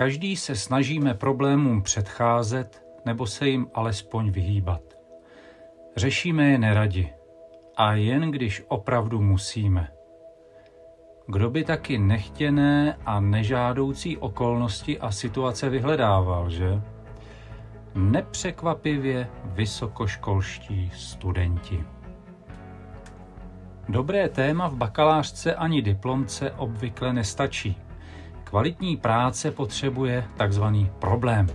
Každý se snažíme problémům předcházet nebo se jim alespoň vyhýbat. Řešíme je neradi a jen když opravdu musíme. Kdo by taky nechtěné a nežádoucí okolnosti a situace vyhledával, že? Nepřekvapivě vysokoškolští studenti. Dobré téma v bakalářce ani diplomce obvykle nestačí. Kvalitní práce potřebuje takzvaný problém.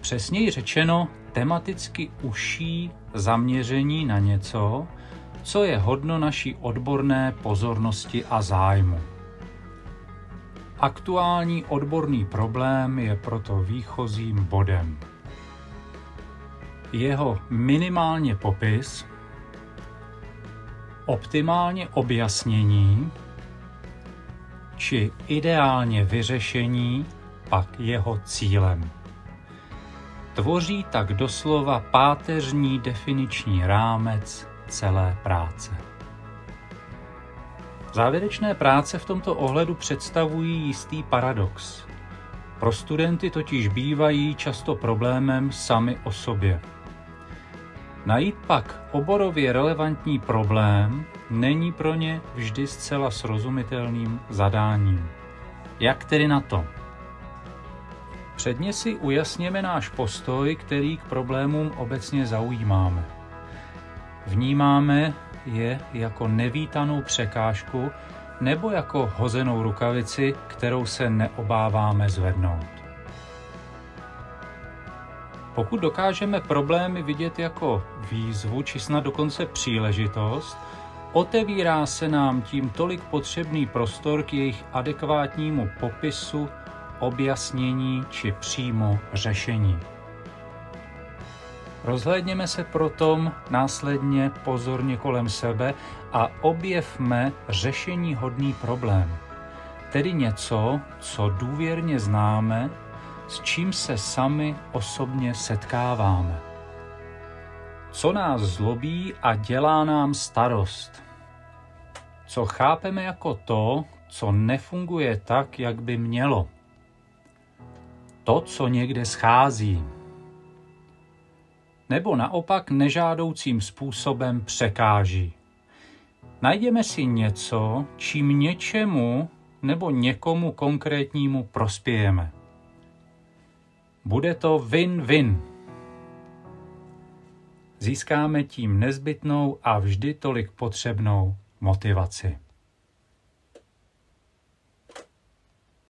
Přesněji řečeno, tematicky užší zaměření na něco, co je hodno naší odborné pozornosti a zájmu. Aktuální odborný problém je proto výchozím bodem. Jeho minimálně popis, optimálně objasnění či ideálně vyřešení pak jeho cílem. Tvoří tak doslova páteřní definiční rámec celé práce. Závěrečné práce v tomto ohledu představují jistý paradox. Pro studenty totiž bývají často problémem sami o sobě. Najít pak oborově relevantní problém není pro ně vždy zcela srozumitelným zadáním. Jak tedy na to? Předně si ujasněme náš postoj, který k problémům obecně zaujímáme. Vnímáme je jako nevítanou překážku nebo jako hozenou rukavici, kterou se neobáváme zvednout. Pokud dokážeme problémy vidět jako výzvu či snad dokonce příležitost, otevírá se nám tím tolik potřebný prostor k jejich adekvátnímu popisu, objasnění či přímo řešení. Rozhlédněme se proto následně pozorně kolem sebe a objevme řešení hodný problém. Tedy něco, co důvěrně známe, s čím se sami osobně setkáváme. Co nás zlobí a dělá nám starost. Co chápeme jako to, co nefunguje tak, jak by mělo. To, co někde schází, nebo naopak nežádoucím způsobem překáží. Najdeme si něco, čím něčemu nebo někomu konkrétnímu prospějeme. Bude to win-win. Získáme tím nezbytnou a vždy tolik potřebnou motivaci.